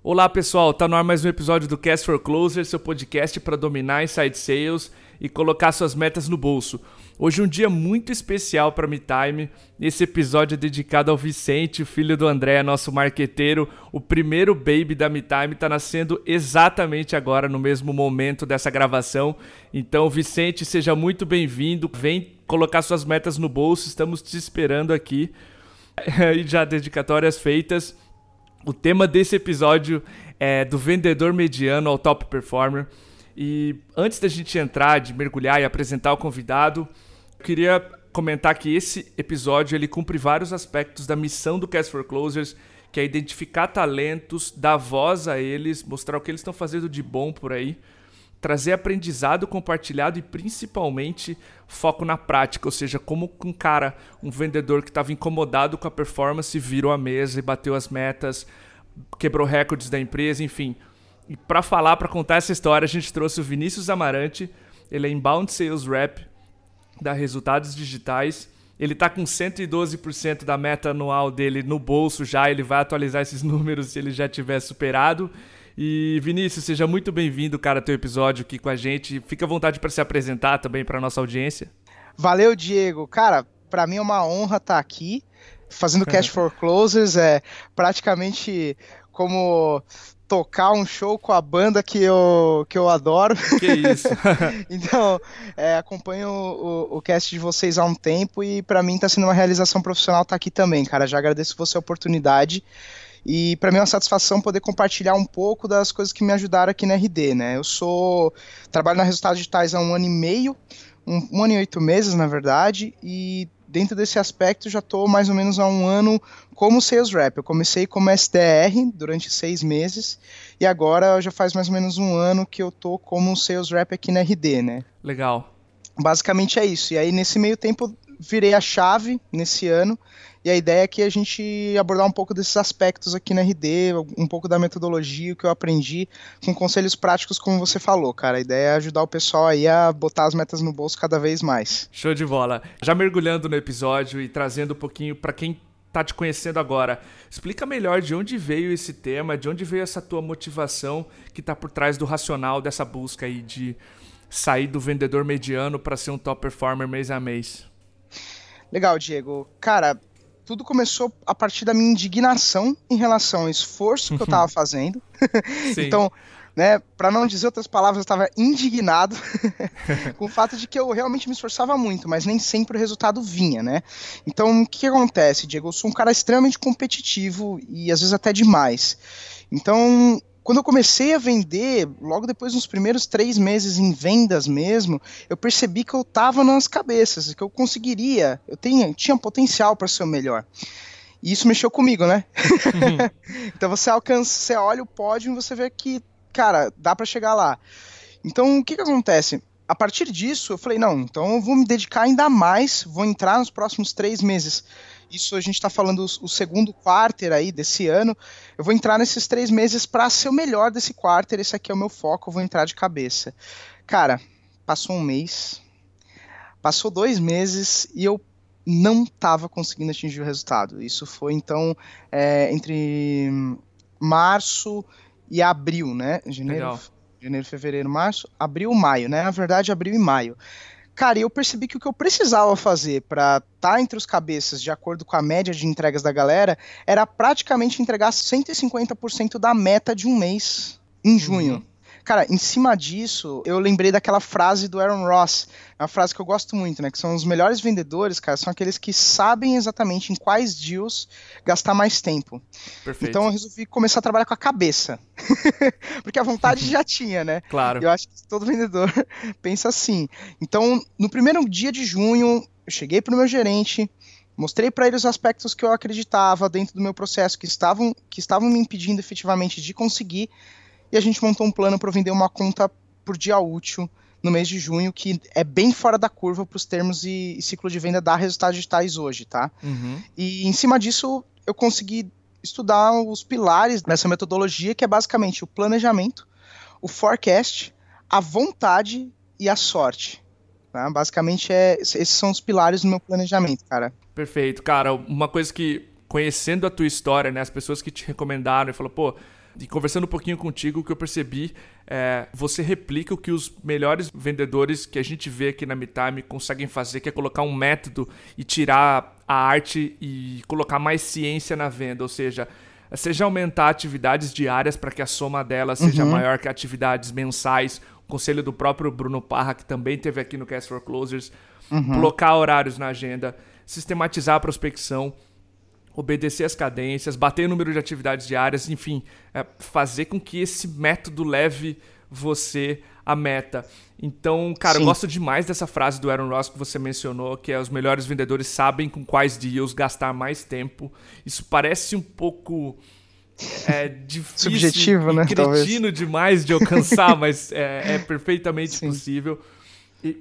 Olá pessoal, tá no ar mais um episódio do Cast for Closer, seu podcast para dominar inside sales e colocar suas metas no bolso. Hoje é um dia muito especial para MeTime. Esse episódio é dedicado ao Vicente, filho do André, nosso marqueteiro. O primeiro baby da MeTime está nascendo exatamente agora, no mesmo momento dessa gravação. Então, Vicente, seja muito bem-vindo. Vem colocar suas metas no bolso, estamos te esperando aqui. e já dedicatórias feitas. O tema desse episódio é do vendedor mediano ao top performer. E antes da gente entrar, de mergulhar e apresentar o convidado, eu queria comentar que esse episódio ele cumpre vários aspectos da missão do Cast for Closers, que é identificar talentos, dar voz a eles, mostrar o que eles estão fazendo de bom por aí, trazer aprendizado compartilhado e principalmente foco na prática, ou seja, como um cara, um vendedor que estava incomodado com a performance, virou a mesa e bateu as metas, quebrou recordes da empresa, enfim. E para falar, para contar essa história, a gente trouxe o Vinícius Amarante, ele é inbound sales rep da Resultados Digitais. Ele está com 112% da meta anual dele no bolso já, ele vai atualizar esses números se ele já tiver superado. E Vinícius, seja muito bem-vindo, cara, teu episódio aqui com a gente. Fica à vontade para se apresentar também para nossa audiência. Valeu, Diego. Cara, para mim é uma honra estar tá aqui fazendo Cash for Closers. É praticamente como tocar um show com a banda que eu, que eu adoro. Que isso. então, é, acompanho o, o, o, cast de vocês há um tempo e para mim está sendo uma realização profissional estar tá aqui também, cara. Já agradeço você a oportunidade. E para mim é uma satisfação poder compartilhar um pouco das coisas que me ajudaram aqui na RD, né? Eu sou trabalho na Resultados Digitais há um ano e meio, um, um ano e oito meses, na verdade, e dentro desse aspecto já estou mais ou menos há um ano como sales rep. Eu comecei como SDR durante seis meses e agora já faz mais ou menos um ano que eu estou como sales rep aqui na RD, né? Legal. Basicamente é isso. E aí nesse meio tempo virei a chave nesse ano e a ideia é que a gente abordar um pouco desses aspectos aqui na RD, um pouco da metodologia, o que eu aprendi, com conselhos práticos, como você falou, cara. A ideia é ajudar o pessoal aí a botar as metas no bolso cada vez mais. Show de bola. Já mergulhando no episódio e trazendo um pouquinho para quem tá te conhecendo agora, explica melhor de onde veio esse tema, de onde veio essa tua motivação que tá por trás do racional dessa busca aí de sair do vendedor mediano para ser um top performer mês a mês. Legal, Diego. Cara, tudo começou a partir da minha indignação em relação ao esforço que eu estava fazendo. então, né, para não dizer outras palavras, eu estava indignado com o fato de que eu realmente me esforçava muito, mas nem sempre o resultado vinha, né? Então, o que, que acontece, Diego? Eu sou um cara extremamente competitivo e às vezes até demais. Então, quando eu comecei a vender, logo depois nos primeiros três meses em vendas mesmo, eu percebi que eu estava nas cabeças, que eu conseguiria, eu tinha, tinha potencial para ser o melhor. E isso mexeu comigo, né? Uhum. então você alcança, você olha o pódio e você vê que, cara, dá para chegar lá. Então o que que acontece? A partir disso, eu falei, não, então eu vou me dedicar ainda mais, vou entrar nos próximos três meses isso a gente está falando o, segundo quarter aí desse ano. Eu vou entrar nesses três meses para ser o melhor desse quarter. Esse aqui é o meu foco, eu vou entrar de cabeça. Cara, passou um mês, passou dois meses e eu não estava conseguindo atingir o resultado. Isso foi então é, entre março e abril, né? Janeiro, Legal. janeiro, fevereiro, março, abril, maio, né? Na verdade, abril e maio. Cara, eu percebi que o que eu precisava fazer para estar tá entre os cabeças, de acordo com a média de entregas da galera, era praticamente entregar 150% da meta de um mês em junho. Uhum. Cara, em cima disso, eu lembrei daquela frase do Aaron Ross, uma frase que eu gosto muito, né? Que são os melhores vendedores, cara, são aqueles que sabem exatamente em quais deals gastar mais tempo. Perfeito. Então eu resolvi começar a trabalhar com a cabeça. Porque a vontade já tinha, né? Claro. Eu acho que todo vendedor pensa assim. Então, no primeiro dia de junho, eu cheguei pro meu gerente, mostrei para ele os aspectos que eu acreditava dentro do meu processo que estavam, que estavam me impedindo efetivamente de conseguir e a gente montou um plano para vender uma conta por dia útil no mês de junho, que é bem fora da curva para os termos e, e, ciclo de venda da resultados digitais hoje, tá? Uhum. E em cima disso, eu consegui estudar os pilares dessa metodologia, que é basicamente o planejamento, o forecast, a vontade e a sorte. Tá? Basicamente, é, esses são os pilares do meu planejamento, cara. Perfeito. Cara, uma coisa que, conhecendo a tua história, né, as pessoas que te recomendaram e falaram, pô, E conversando um pouquinho contigo, o que eu percebi é você replica o que os melhores vendedores que a gente vê aqui na MeTime conseguem fazer, que é colocar um método e tirar a arte e colocar mais ciência na venda, ou seja, seja aumentar atividades diárias para que a soma delas seja uhum. maior que atividades mensais. O conselho do próprio Bruno Parra, que também teve aqui no Cast for Closers, uhum. colocar horários na agenda, sistematizar a prospecção, obedecer as cadências, bater o número de atividades diárias, enfim, é, fazer com que esse método leve você à meta. Então, cara, Sim. eu gosto demais dessa frase do Aaron Ross que você mencionou, que é os melhores vendedores sabem com quais deals gastar mais tempo. Isso parece um pouco é, difícil Subjetivo, né? cretino Talvez. demais de alcançar, mas é, é perfeitamente Sim. possível.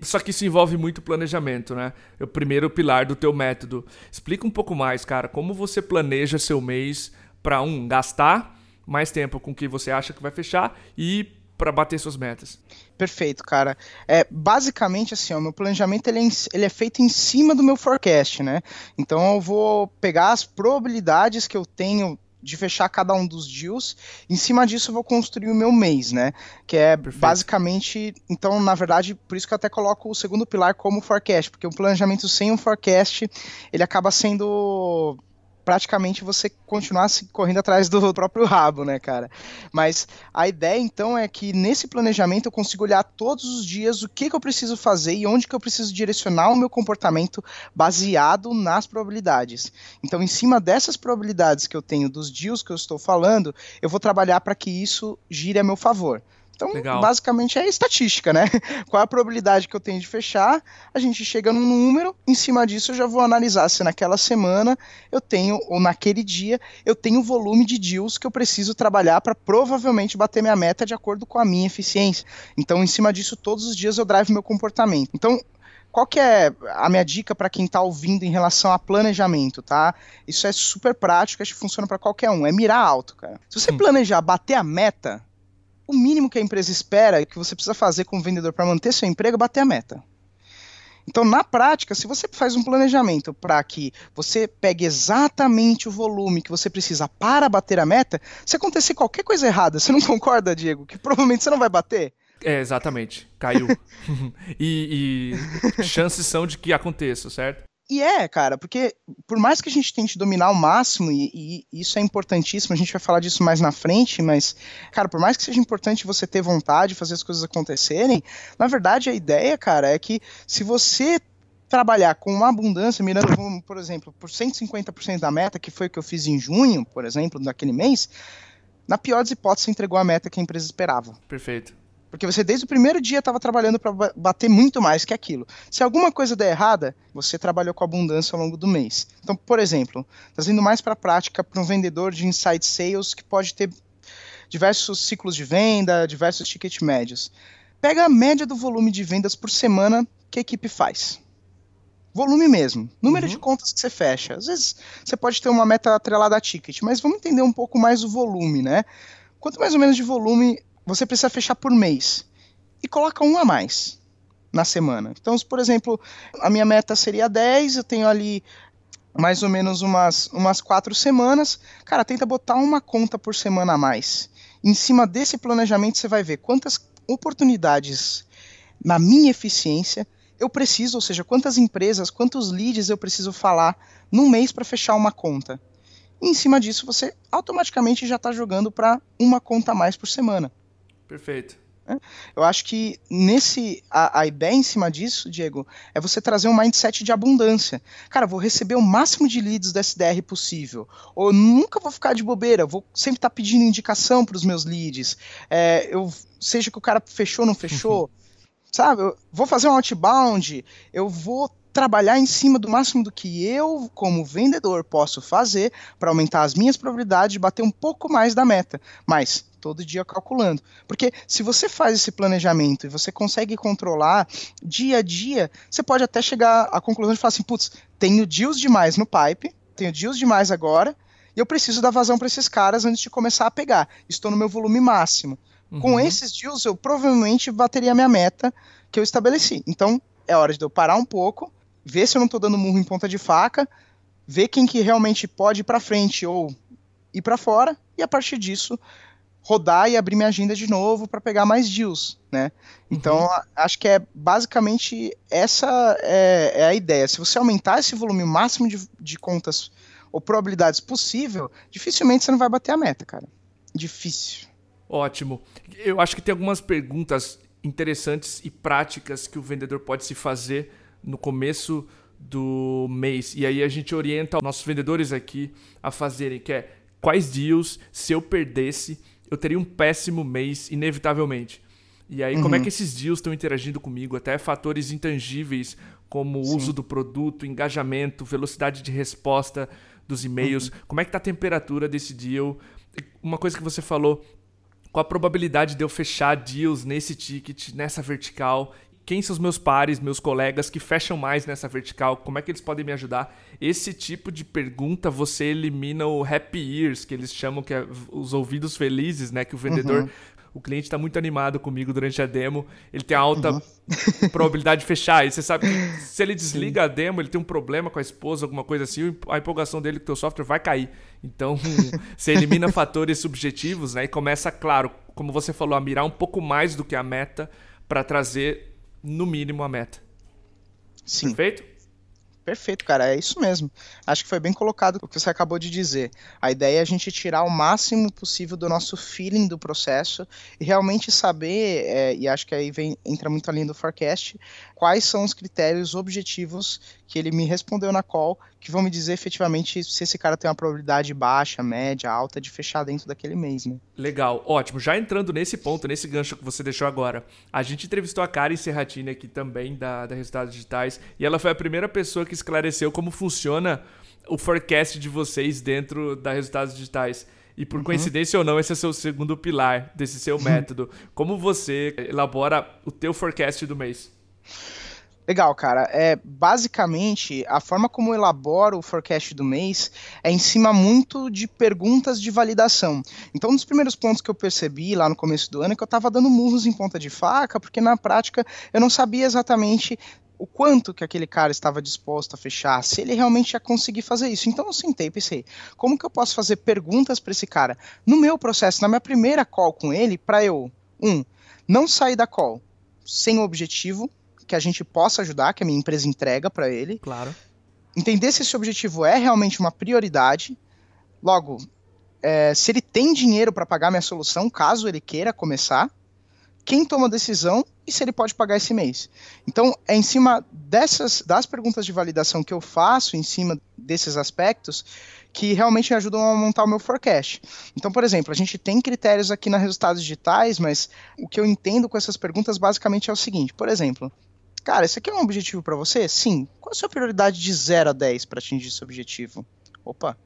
Só que isso envolve muito planejamento, né? É o primeiro pilar do teu método. Explica um pouco mais, cara, como você planeja seu mês para um gastar mais tempo com o que você acha que vai fechar e para bater suas metas. Perfeito, cara. É, basicamente, assim, o meu planejamento ele é, ele é, feito em cima do meu forecast, né? Então eu vou pegar as probabilidades que eu tenho de fechar cada um dos deals. Em cima disso eu vou construir o meu mês, né? Que é Perfeito. basicamente, então, na verdade, por isso que eu até coloco o segundo pilar como forecast, porque o planejamento sem um forecast, ele acaba sendo praticamente você continuar correndo atrás do próprio rabo, né, cara? Mas a ideia então é que nesse planejamento eu consigo olhar todos os dias o que, que eu preciso fazer e onde que eu preciso direcionar o meu comportamento baseado nas probabilidades. Então, em cima dessas probabilidades que eu tenho dos deals que eu estou falando, eu vou trabalhar para que isso gire a meu favor. Então, Legal. basicamente é estatística, né? Qual é a probabilidade que eu tenho de fechar? A gente chega num número, em cima disso eu já vou analisar se naquela semana eu tenho, ou naquele dia, eu tenho o volume de deals que eu preciso trabalhar para provavelmente bater minha meta de acordo com a minha eficiência. Então, em cima disso, todos os dias eu drive meu comportamento. Então, qual que é a minha dica para quem está ouvindo em relação a planejamento, tá? Isso é super prático, acho que funciona para qualquer um, é mirar alto, cara. Se você planejar bater a meta, o mínimo que a empresa espera, que você precisa fazer como vendedor para manter seu emprego, é bater a meta. Então, na prática, se você faz um planejamento para que você pegue exatamente o volume que você precisa para bater a meta, se acontecer qualquer coisa errada, você não concorda, Diego? Que provavelmente você não vai bater? É, exatamente. Caiu. e, e chances são de que aconteça, certo? E é, cara, porque por mais que a gente tente dominar ao máximo, e, e, isso é importantíssimo, a gente vai falar disso mais na frente, mas, cara, por mais que seja importante você ter vontade de fazer as coisas acontecerem, na verdade a ideia, cara, é que se você trabalhar com uma abundância, mirando, por exemplo, por 150% da meta, que foi o que eu fiz em junho, por exemplo, daquele mês, na pior das hipóteses, entregou a meta que a empresa esperava. Perfeito. Porque você desde o primeiro dia estava trabalhando para bater muito mais que aquilo. Se alguma coisa der errada, você trabalhou com abundância ao longo do mês. Então, por exemplo, trazendo mais para a prática para um vendedor de inside sales que pode ter diversos ciclos de venda, diversos ticket médios. Pega a média do volume de vendas por semana que a equipe faz. Volume mesmo, número uhum. de contas que você fecha. Às vezes você pode ter uma meta atrelada a ticket, mas vamos entender um pouco mais o volume, né? Quanto mais ou menos de volume você precisa fechar por mês. E coloca um a mais na semana. Então, por exemplo, a minha meta seria 10, eu tenho ali mais ou menos umas, umas quatro semanas. Cara, tenta botar uma conta por semana a mais. Em cima desse planejamento, você vai ver quantas oportunidades na minha eficiência eu preciso, ou seja, quantas empresas, quantos leads eu preciso falar num mês para fechar uma conta. E em cima disso, você automaticamente já está jogando para uma conta a mais por semana. Perfeito. Eu acho que nesse a, a, ideia em cima disso, Diego, é você trazer um mindset de abundância. Cara, vou receber o máximo de leads da SDR possível. Ou nunca vou ficar de bobeira, vou sempre estar tá pedindo indicação para os meus leads. É, eu seja que o cara fechou ou não fechou, sabe? Eu vou fazer um outbound, eu vou trabalhar em cima do máximo do que eu, como vendedor, posso fazer para aumentar as minhas probabilidades de bater um pouco mais da meta. Mas todo dia calculando. Porque se você faz esse planejamento e você consegue controlar dia a dia, você pode até chegar à conclusão de falar assim, putz, tenho deals demais no pipe, tenho deals demais agora, e eu preciso dar vazão para esses caras antes de começar a pegar. Estou no meu volume máximo. Uhum. Com esses deals, eu provavelmente bateria a minha meta que eu estabeleci. Então, é hora de eu parar um pouco, ver se eu não estou dando murro em ponta de faca, ver quem que realmente pode ir para frente ou ir para fora, e a partir disso rodar e abrir minha agenda de novo para pegar mais deals, né? Então, uhum. acho que é basicamente essa é, é, a ideia. Se você aumentar esse volume máximo de, de contas ou probabilidades possível, dificilmente você não vai bater a meta, cara. Difícil. Ótimo. Eu acho que tem algumas perguntas interessantes e práticas que o vendedor pode se fazer no começo do mês. E aí a gente orienta os nossos vendedores aqui a fazerem, que é quais deals, se eu perdesse, eu teria um péssimo mês, inevitavelmente. E aí, uhum. como é uhum. que esses deals estão interagindo comigo? Até fatores intangíveis, como o uso do produto, engajamento, velocidade de resposta dos e-mails. Uhum. Como é que está a temperatura desse deal? Uma coisa que você falou, qual a probabilidade de eu fechar deals nesse ticket, nessa vertical? Quem são os meus pares, meus colegas que fecham mais nessa vertical? Como é que eles podem me ajudar? Esse tipo de pergunta você elimina o happy ears, que eles chamam que é os ouvidos felizes, né? Que o vendedor uhum. O cliente está muito animado comigo durante a demo, ele tem alta uhum. probabilidade de fechar. E você sabe que se ele desliga Sim. a demo, ele tem um problema com a esposa, alguma coisa assim, a empolgação dele com o teu software vai cair. Então, você elimina fatores subjetivos né, e começa, claro, como você falou, a mirar um pouco mais do que a meta para trazer, no mínimo, a meta. Sim. Perfeito? Perfeito, cara, é isso mesmo. Acho que foi bem colocado o que você acabou de dizer. A ideia é a gente tirar o máximo possível do nosso feeling do processo e realmente saber, é, e acho que aí vem, entra muito além do forecast, quais são os critérios objetivos que ele me respondeu na call que vão me dizer efetivamente se esse cara tem uma probabilidade baixa, média, alta de fechar dentro daquele mês, né? Legal, ótimo. Já entrando nesse ponto, nesse gancho que você deixou agora, a gente entrevistou a Karen Serratini aqui também, da, da Resultados Digitais, e ela foi a primeira pessoa que esclareceu como funciona o forecast de vocês dentro da Resultados Digitais. E por uhum. coincidência ou não, esse é o seu segundo pilar desse seu método. Como você elabora o teu forecast do mês? Legal, cara. É basicamente a forma como eu elaboro o forecast do mês é em cima muito de perguntas de validação. Então, um dos primeiros pontos que eu percebi lá no começo do ano é que eu estava dando murros em ponta de faca, porque na prática eu não sabia exatamente o quanto que aquele cara estava disposto a fechar, se ele realmente ia conseguir fazer isso. Então eu sentei e pensei, como que eu posso fazer perguntas para esse cara no meu processo, na minha primeira call com ele, para eu, um, não sair da call sem objetivo, que a gente possa ajudar, que a minha empresa entrega para ele. Claro. Entender se esse objetivo é realmente uma prioridade. Logo, é, se ele tem dinheiro para pagar minha solução, caso ele queira começar. Quem toma a decisão e se ele pode pagar esse mês. Então, é em cima dessas das perguntas de validação que eu faço, em cima desses aspectos, que realmente me ajudam a montar o meu forecast. Então, por exemplo, a gente tem critérios aqui na resultados digitais, mas o que eu entendo com essas perguntas basicamente é o seguinte: por exemplo, Cara, esse aqui é um objetivo para você? Sim. Qual a sua prioridade de 0 a 10 para atingir esse objetivo? Opa.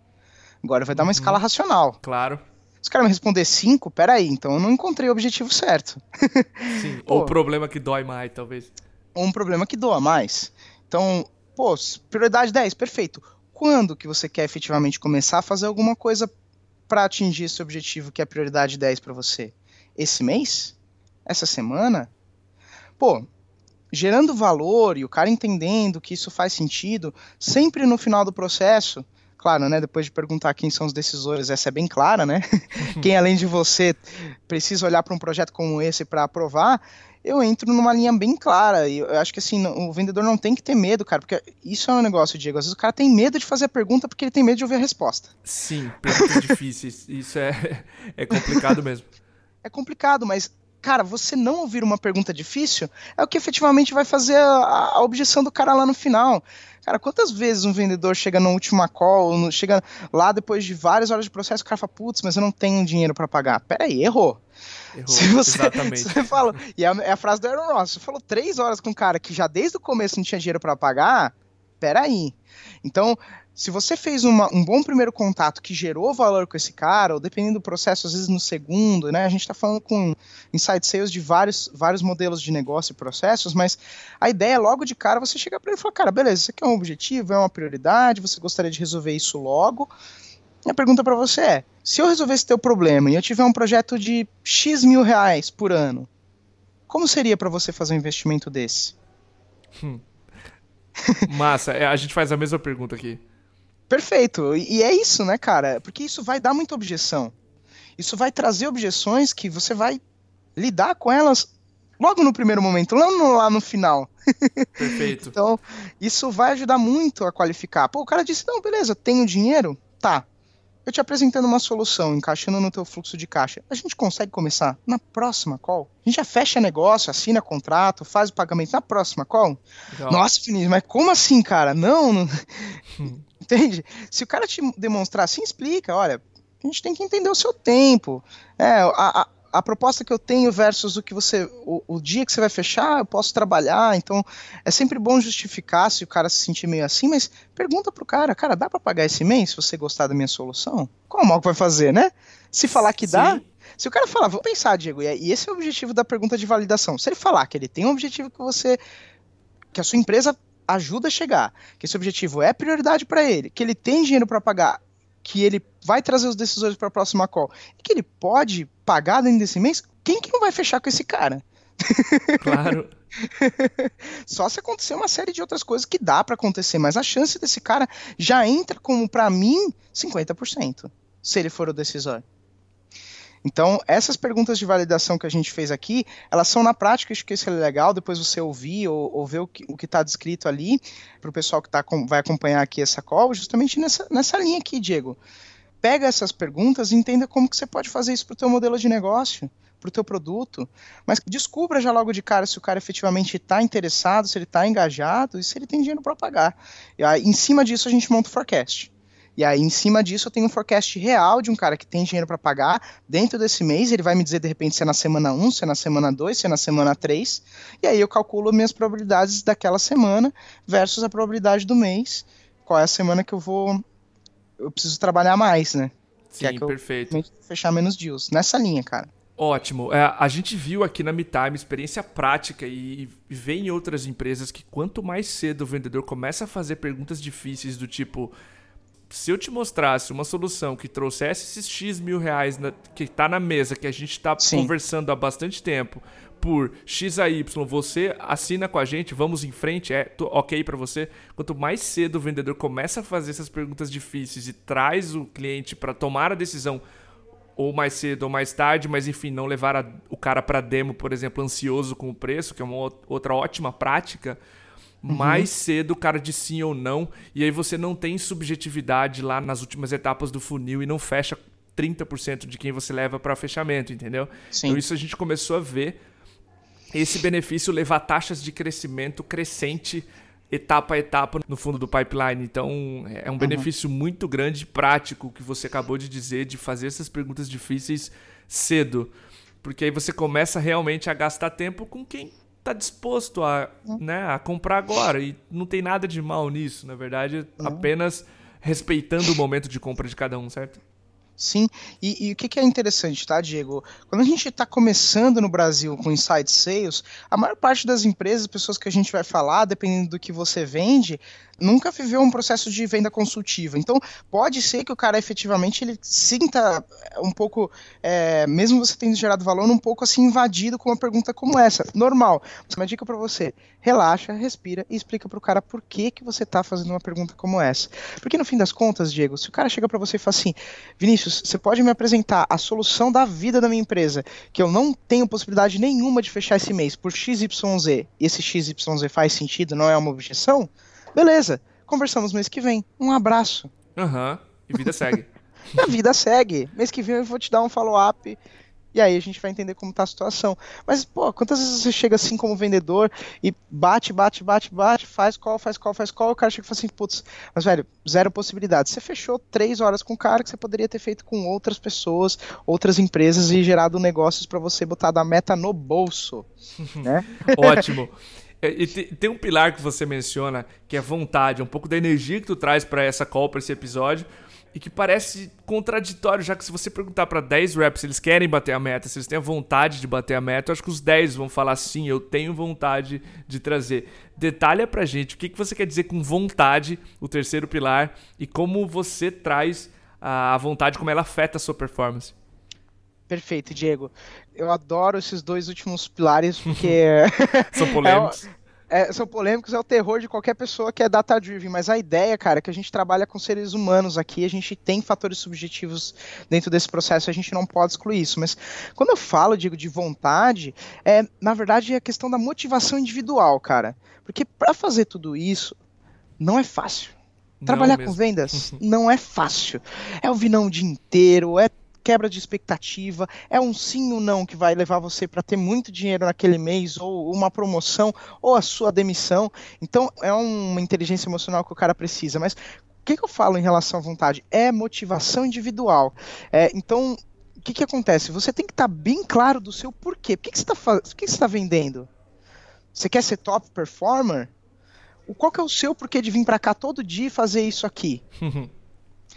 Agora vai dar uma uhum. escala racional. Claro. Se o cara me responder 5, peraí, então eu não encontrei o objetivo certo. Sim, ou o problema que dói mais, talvez. Ou um problema que doa mais. Então, pô, prioridade 10, perfeito. Quando que você quer efetivamente começar a fazer alguma coisa para atingir esse objetivo que é prioridade 10 para você? Esse mês? Essa semana? Pô, gerando valor e o cara entendendo que isso faz sentido, sempre no final do processo, claro, né, depois de perguntar quem são os decisores, essa é bem clara, né? quem além de você precisa olhar para um projeto como esse para aprovar, eu entro numa linha bem clara. E eu acho que assim, o vendedor não tem que ter medo, cara, porque isso é um negócio, Diego. Às vezes o cara tem medo de fazer a pergunta porque ele tem medo de ouvir a resposta. Sim, perguntas difíceis. Isso é, é complicado mesmo. É complicado, mas cara, você não ouvir uma pergunta difícil é o que efetivamente vai fazer a, a objeção do cara lá no final. Cara, quantas vezes um vendedor chega na última call, chega lá depois de várias horas de processo, o cara fala, putz, mas eu não tenho dinheiro para pagar. Peraí, errou. Errou, Se você, exatamente. Você fala, e é, é a frase do Aaron Ross, você falou três horas com um cara que já desde o começo não tinha dinheiro para pagar, peraí. Então, se você fez uma, um bom primeiro contato que gerou valor com esse cara, ou dependendo do processo, às vezes no segundo, né? A gente está falando com inside sales de vários, vários modelos de negócio e processos, mas a ideia é logo de cara você chegar para ele e falar, cara, beleza, isso aqui é um objetivo, é uma prioridade, você gostaria de resolver isso logo. E a pergunta para você é: se eu resolver esse teu problema e eu tiver um projeto de X mil reais por ano, como seria para você fazer um investimento desse? Hum. Massa, é, a gente faz a mesma pergunta aqui. Perfeito. E é isso, né, cara? Porque isso vai dar muita objeção. isso vai trazer objeções que você vai lidar com elas logo no primeiro momento, não no, lá no final. Perfeito. então, isso vai ajudar muito a qualificar. Pô, o cara disse: não, beleza, tenho dinheiro? Tá. Eu te apresentando uma solução, encaixando no teu fluxo de caixa. A gente consegue começar na próxima call? A gente já fecha negócio, assina contrato, faz o pagamento na próxima call? Legal. Nossa, Vinícius, mas como assim, cara? Não, não... Entende? Se o cara te demonstrar assim, explica, olha, a gente tem que entender o seu tempo. É, a, a a proposta que eu tenho versus o que você. O, o, dia que você vai fechar, eu posso trabalhar. Então, é sempre bom justificar se o cara se sentir meio assim, mas pergunta pro cara, cara, dá para pagar esse mês se você gostar da minha solução? Qual mal que vai fazer, né? Se falar que Sim. dá. Se o cara falar, vou pensar, Diego, e esse é o objetivo da pergunta de validação. Se ele falar que ele tem um objetivo que você. que a sua empresa ajuda a chegar, que esse objetivo é prioridade para ele, que ele tem dinheiro para pagar que ele vai trazer os decisores para a próxima call e que ele pode pagar dentro desse mês, quem que não vai fechar com esse cara? Claro. Só se acontecer uma série de outras coisas que dá para acontecer, mas a chance desse cara já entra como para mim 50%, se ele for o decisor. Então, essas perguntas de validação que a gente fez aqui, elas são na prática, acho que isso é legal, depois você ouvir ou, ou ver o que está descrito ali, para o pessoal que tá, vai acompanhar aqui essa call, justamente nessa, nessa linha aqui, Diego. Pega essas perguntas e entenda como que você pode fazer isso para o teu modelo de negócio, para o teu produto, mas descubra já logo de cara se o cara efetivamente está interessado, se ele está engajado e se ele tem dinheiro para pagar. E aí, em cima disso, a gente monta o forecast. E aí, em cima disso, eu tenho um forecast real de um cara que tem dinheiro para pagar dentro desse mês. Ele vai me dizer, de repente, se é na semana 1, se é na semana 2, se é na semana 3. E aí eu calculo minhas probabilidades daquela semana versus a probabilidade do mês. Qual é a semana que eu vou. Eu preciso trabalhar mais, né? Sim, que é que perfeito. fechar menos deals. Nessa linha, cara. Ótimo. É, a gente viu aqui na MeTime experiência prática e, e vê em outras empresas que quanto mais cedo o vendedor começa a fazer perguntas difíceis do tipo se eu te mostrasse uma solução que trouxesse esses X mil reais na, que está na mesa, que a gente está conversando há bastante tempo, por X a Y, você assina com a gente, vamos em frente, é ok para você. Quanto mais cedo o vendedor começa a fazer essas perguntas difíceis e traz o cliente para tomar a decisão, ou mais cedo ou mais tarde, mas enfim, não levar a, o cara para demo, por exemplo, ansioso com o preço, que é uma outra ótima prática uhum. mais cedo o cara de sim ou não, e aí você não tem subjetividade lá nas últimas etapas do funil e não fecha 30% de quem você leva para fechamento, entendeu? Sim. Então isso a gente começou a ver esse benefício levar taxas de crescimento crescente etapa a etapa no fundo do pipeline. Então, é um benefício uhum. muito grande e prático que você acabou de dizer de fazer essas perguntas difíceis cedo. Porque aí você começa realmente a gastar tempo com quem tá disposto a, hum. né, a comprar agora. E não tem nada de mal nisso, na verdade, hum. apenas respeitando o momento de compra de cada um, certo? Sim, e, e, o que, que, é interessante, tá, Diego? Quando a gente está começando no Brasil com inside sales, a maior parte das empresas, pessoas que a gente vai falar, dependendo do que você vende, nunca viveu um processo de venda consultiva. Então, pode ser que o cara efetivamente ele sinta um pouco, é, mesmo você tendo gerado valor, um pouco assim invadido com uma pergunta como essa. Normal. Uma dica para você: relaxa, respira e explica para o cara por que, que você está fazendo uma pergunta como essa. Porque no fim das contas, Diego, se o cara chega para você e fala assim: Vinícius, você pode me apresentar a solução da vida da minha empresa, que eu não tenho possibilidade nenhuma de fechar esse mês por XYZ, e esse XYZ faz sentido, não é uma objeção? Beleza, conversamos mês que vem. Um abraço. Aham, uhum. e vida segue. a vida segue. Mês que vem eu vou te dar um follow-up. E aí a gente vai entender como tá a situação. Mas, pô, quantas vezes você chega assim como vendedor e bate, bate, bate, bate, faz call, faz call, faz call, o cara chega e fala assim, putz, mas velho, zero possibilidade. Você fechou três horas com o cara que você poderia ter feito com outras pessoas, outras empresas e gerado negócios para você botar da meta no bolso. né? Ótimo. E tem um pilar que você menciona, que é vontade, é um pouco da energia que tu traz para essa call, para esse episódio, e que parece contraditório, já que se você perguntar para 10 reps se eles querem bater a meta, se eles têm a vontade de bater a meta, eu acho que os 10 vão falar sim, eu tenho vontade de trazer. Detalha pra gente o que, que você quer dizer com vontade, o terceiro pilar, e como você traz a vontade, como ela afeta a sua performance. Perfeito, Diego. Eu adoro esses dois últimos pilares porque. São polêmicos. É, é, são polêmicos, é o terror de qualquer pessoa que é data-driven, mas a ideia, cara, é que a gente trabalha com seres humanos aqui, a gente tem fatores subjetivos dentro desse processo, a gente não pode excluir isso. Mas quando eu falo, digo, de vontade, é, na verdade, é a questão da motivação individual, cara. Porque para fazer tudo isso, não é fácil. Trabalhar com vendas não é fácil. É ouvir não o dia inteiro, é quebra de expectativa, é um sim ou não que vai levar você para ter muito dinheiro naquele mês, ou uma promoção, ou a sua demissão. Então é uma inteligência emocional que o cara precisa. Mas o que, que eu falo em relação à vontade? É motivação individual. É, então, o que, que acontece? Você tem que estar tá bem claro do seu porquê. Por que, que você está tá vendendo? Você quer ser top performer? Qual que é o seu porquê de vir para cá todo dia e fazer isso aqui?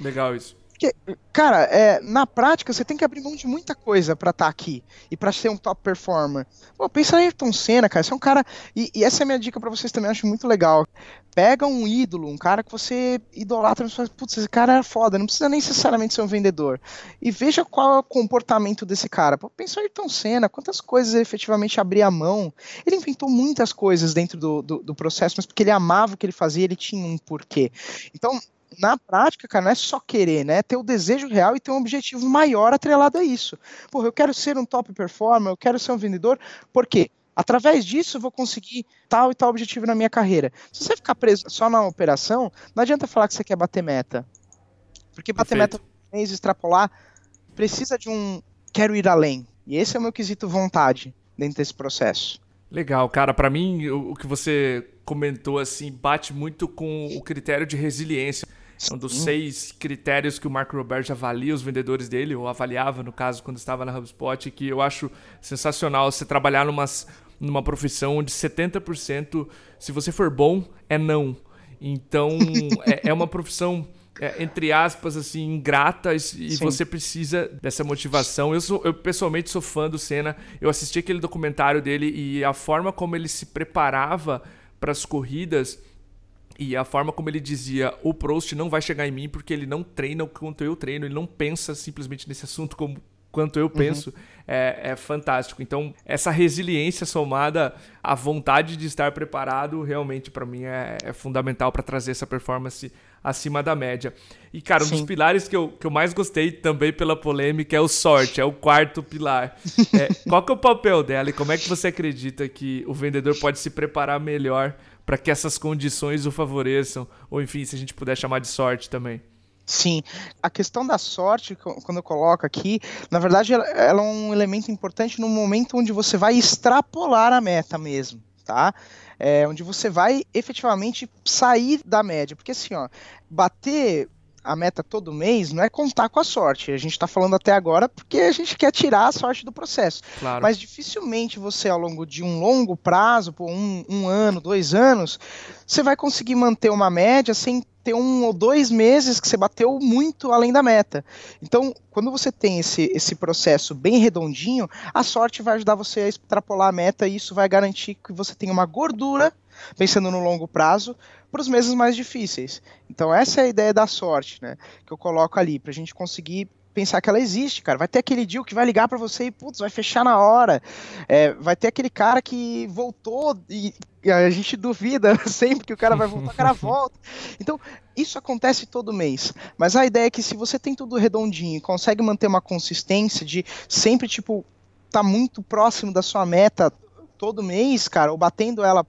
Legal isso. Porque, cara, é, na prática você tem que abrir mão de muita coisa para estar tá aqui e para ser um top performer. Pô, pensa em Ayrton Senna, cara. Você é um cara. E, e essa é a minha dica para vocês também, acho muito legal. Pega um ídolo, um cara que você idolatra e fala, putz, esse cara é foda, não precisa necessariamente ser um vendedor. E veja qual é o comportamento desse cara. Pô, pensa em Ayrton Senna, quantas coisas ele efetivamente abria a mão. Ele inventou muitas coisas dentro do, do, do processo, mas porque ele amava o que ele fazia, ele tinha um porquê. Então, na prática, cara, não é só querer, né? É ter o desejo real e ter um objetivo maior atrelado a isso. Porra, eu quero ser um top performer, eu quero ser um vendedor, por quê? Através disso eu vou conseguir tal e tal objetivo na minha carreira. Se você ficar preso só na operação, não adianta falar que você quer bater meta. Porque bater Perfeito. meta mês, extrapolar, precisa de um quero ir além. E esse é o meu quesito vontade dentro desse processo. Legal, cara. Para mim, o, o que você comentou assim bate muito com o critério de resiliência. É um dos seis critérios que o Mark Robert avalia os vendedores dele, ou avaliava, no caso, quando estava na HubSpot, que eu acho sensacional você trabalhar numa, numa profissão onde 70%, se você for bom, é não. Então, é, é uma profissão é, entre aspas, assim, ingrata e você precisa dessa motivação. Eu, sou, eu pessoalmente sou fã do Senna. Eu assisti aquele documentário dele e a forma como ele se preparava para as corridas e a forma como ele dizia, o Prost não vai chegar em mim porque ele não treina o quanto eu treino, ele não pensa simplesmente nesse assunto como quanto eu uhum. penso, uhum. é, é, fantástico. Então, essa resiliência somada à vontade de estar preparado, realmente, para mim, é, é fundamental para trazer essa performance acima da média. E, cara, um Sim. dos pilares que eu, que eu mais gostei também pela polêmica é o sorte, é o quarto pilar. É, qual que é o papel dela e como é que você acredita que o vendedor pode se preparar melhor para que essas condições o favoreçam? Ou, enfim, se a gente puder chamar de sorte também. Sim, a questão da sorte, quando eu coloco aqui, na verdade ela, é um elemento importante no momento onde você vai extrapolar a meta mesmo, tá? É, onde você vai efetivamente sair da média, porque assim, ó, bater a meta todo mês não é contar com a sorte. A gente está falando até agora porque a gente quer tirar a sorte do processo. Claro. Mas dificilmente você, ao longo de um longo prazo, por um, um ano, dois anos, você vai conseguir manter uma média sem ter um ou dois meses que você bateu muito além da meta. Então, quando você tem esse, esse processo bem redondinho, a sorte vai ajudar você a extrapolar a meta e isso vai garantir que você tenha uma gordura, pensando no longo prazo, para os meses mais difíceis. Então, essa é a ideia da sorte, né? Que eu coloco ali, para a gente conseguir pensar que ela existe, cara. Vai ter aquele deal que vai ligar para você e, putz, vai fechar na hora. É, vai ter aquele cara que voltou e a gente duvida sempre que o cara vai voltar, o cara volta. Então, isso acontece todo mês. Mas a ideia é que se você tem tudo redondinho e consegue manter uma consistência de sempre, tipo, tá muito próximo da sua meta todo mês, cara, ou batendo ela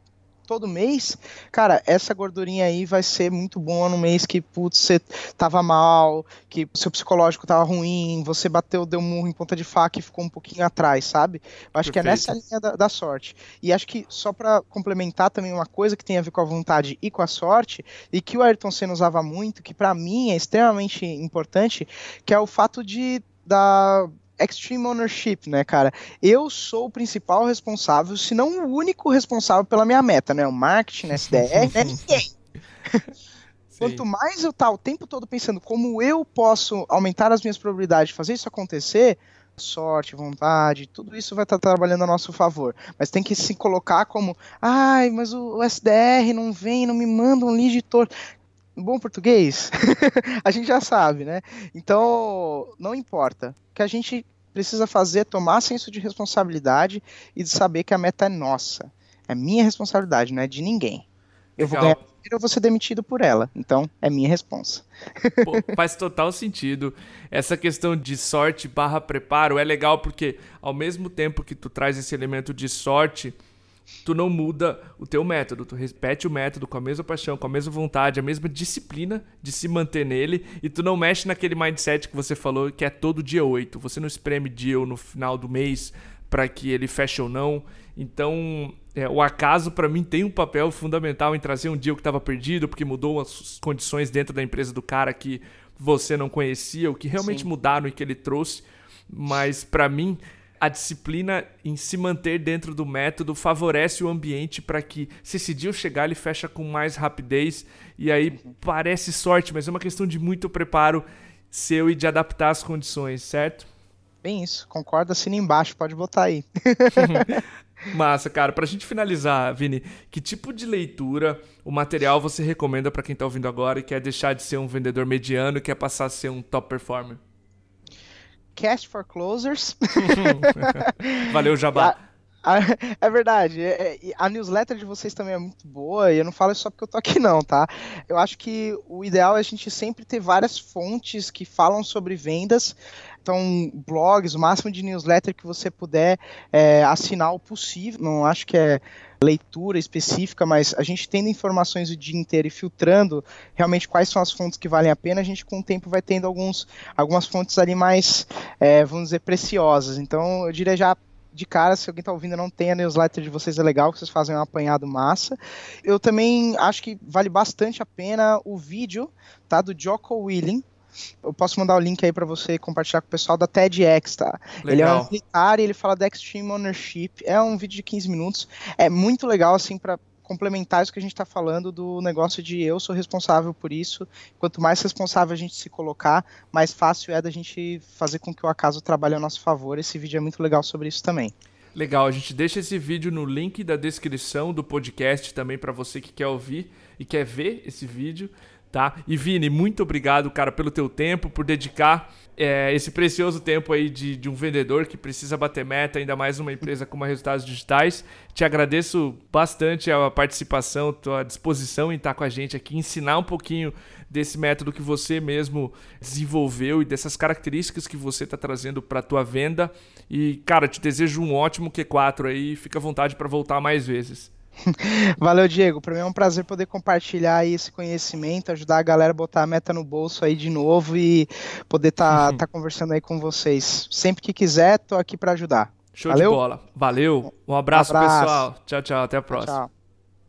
todo mês, cara, essa gordurinha aí vai ser muito boa no mês que, putz, você tava mal, que seu psicológico tava ruim, você bateu, deu um murro em ponta de faca e ficou um pouquinho atrás, sabe? Eu acho Perfeito. que é nessa linha da, da, sorte. E acho que, só para complementar também uma coisa que tem a ver com a vontade e com a sorte, e que o Ayrton Senna usava muito, que para mim é extremamente importante, que é o fato de da Extreme Ownership, né, cara? Eu sou o principal responsável, se não o único responsável pela minha meta, né? O marketing, né, SDR, né? Ninguém. Quanto mais eu estar tá o tempo todo pensando como eu posso aumentar as minhas probabilidades de fazer isso acontecer, sorte, vontade, tudo isso vai estar tá trabalhando a nosso favor. Mas tem que se colocar como, ai, mas o, o SDR não vem, não me manda um lead torto bom português, a gente já sabe, né? Então, não importa. O que a gente precisa fazer é tomar senso de responsabilidade e de saber que a meta é nossa. É minha responsabilidade, não é de ninguém. Eu Legal. vou ganhar eu vou ser demitido por ela. Então, é minha responsa. Pô, faz total sentido. Essa questão de sorte barra preparo é legal porque, ao mesmo tempo que tu traz esse elemento de sorte, tu não muda o teu método. Tu repete o método com a mesma paixão, com a mesma vontade, a mesma disciplina de se manter nele e tu não mexe naquele mindset que você falou que é todo dia 8. Você não espreme dia ou no final do mês para que ele feche ou não. Então, é, o acaso para mim tem um papel fundamental em trazer um dia que estava perdido, porque mudou as condições dentro da empresa do cara que você não conhecia, o que realmente Sim. mudaram e que ele trouxe. Mas para mim, a disciplina em se manter dentro do método favorece o ambiente para que, se eu chegar, ele fecha com mais rapidez. E aí uhum. parece sorte, mas é uma questão de muito preparo seu e de adaptar as condições, certo? Bem isso, concorda, assina embaixo, pode botar aí. Massa, cara. Pra gente finalizar, Vini, que tipo de leitura o material você recomenda para quem tá ouvindo agora e quer deixar de ser um vendedor mediano e quer passar a ser um top performer? Cast for Closers. Valeu, Jabá. É verdade. É, a newsletter de vocês também é muito boa e eu não falo isso só porque eu tô aqui, não, tá? Eu acho que o ideal é a gente sempre ter várias fontes que falam sobre vendas. Então, blogs, o máximo de newsletter que você puder é, assinar o possível. Não acho que é leitura específica, mas a gente tendo informações o dia inteiro e filtrando realmente quais são as fontes que valem a pena, a gente com o tempo vai tendo alguns, algumas fontes ali mais, é, vamos dizer, preciosas. Então, eu diria já de cara, se alguém está ouvindo não tem a newsletter de vocês, é legal que vocês fazem um apanhado massa. Eu também acho que vale bastante a pena o vídeo, tá, do Jocko Willing, eu posso mandar o link aí para você compartilhar com o pessoal da TEDx, tá? Legal. Ele é um militar e ele fala da Extreme Ownership. É um vídeo de 15 minutos. É muito legal, assim, para complementar isso que a gente está falando do negócio de eu sou responsável por isso. Quanto mais responsável a gente se colocar, mais fácil é da gente fazer com que o acaso trabalhe a nosso favor. Esse vídeo é muito legal sobre isso também. Legal, a gente deixa esse vídeo no link da descrição do podcast também para você que quer ouvir e quer ver esse vídeo tá? E Vini, muito obrigado, cara, pelo teu tempo, por dedicar é, esse precioso tempo aí de, de um vendedor que precisa bater meta, ainda mais uma empresa com resultados digitais. Te agradeço bastante a participação, tua disposição em estar com a gente aqui, ensinar um pouquinho desse método que você mesmo desenvolveu e dessas características que você está trazendo para a tua venda. E, cara, te desejo um ótimo Q4 aí, fica à vontade para voltar mais vezes. Valeu, Diego. Para mim é um prazer poder compartilhar esse conhecimento, ajudar a galera a botar a meta no bolso aí de novo e poder estar tá, uhum. tá conversando aí com vocês. Sempre que quiser, tô aqui para ajudar. Show Valeu? de bola. Valeu. Um abraço, um abraço, pessoal. Tchau, tchau. Até a próxima. Tchau.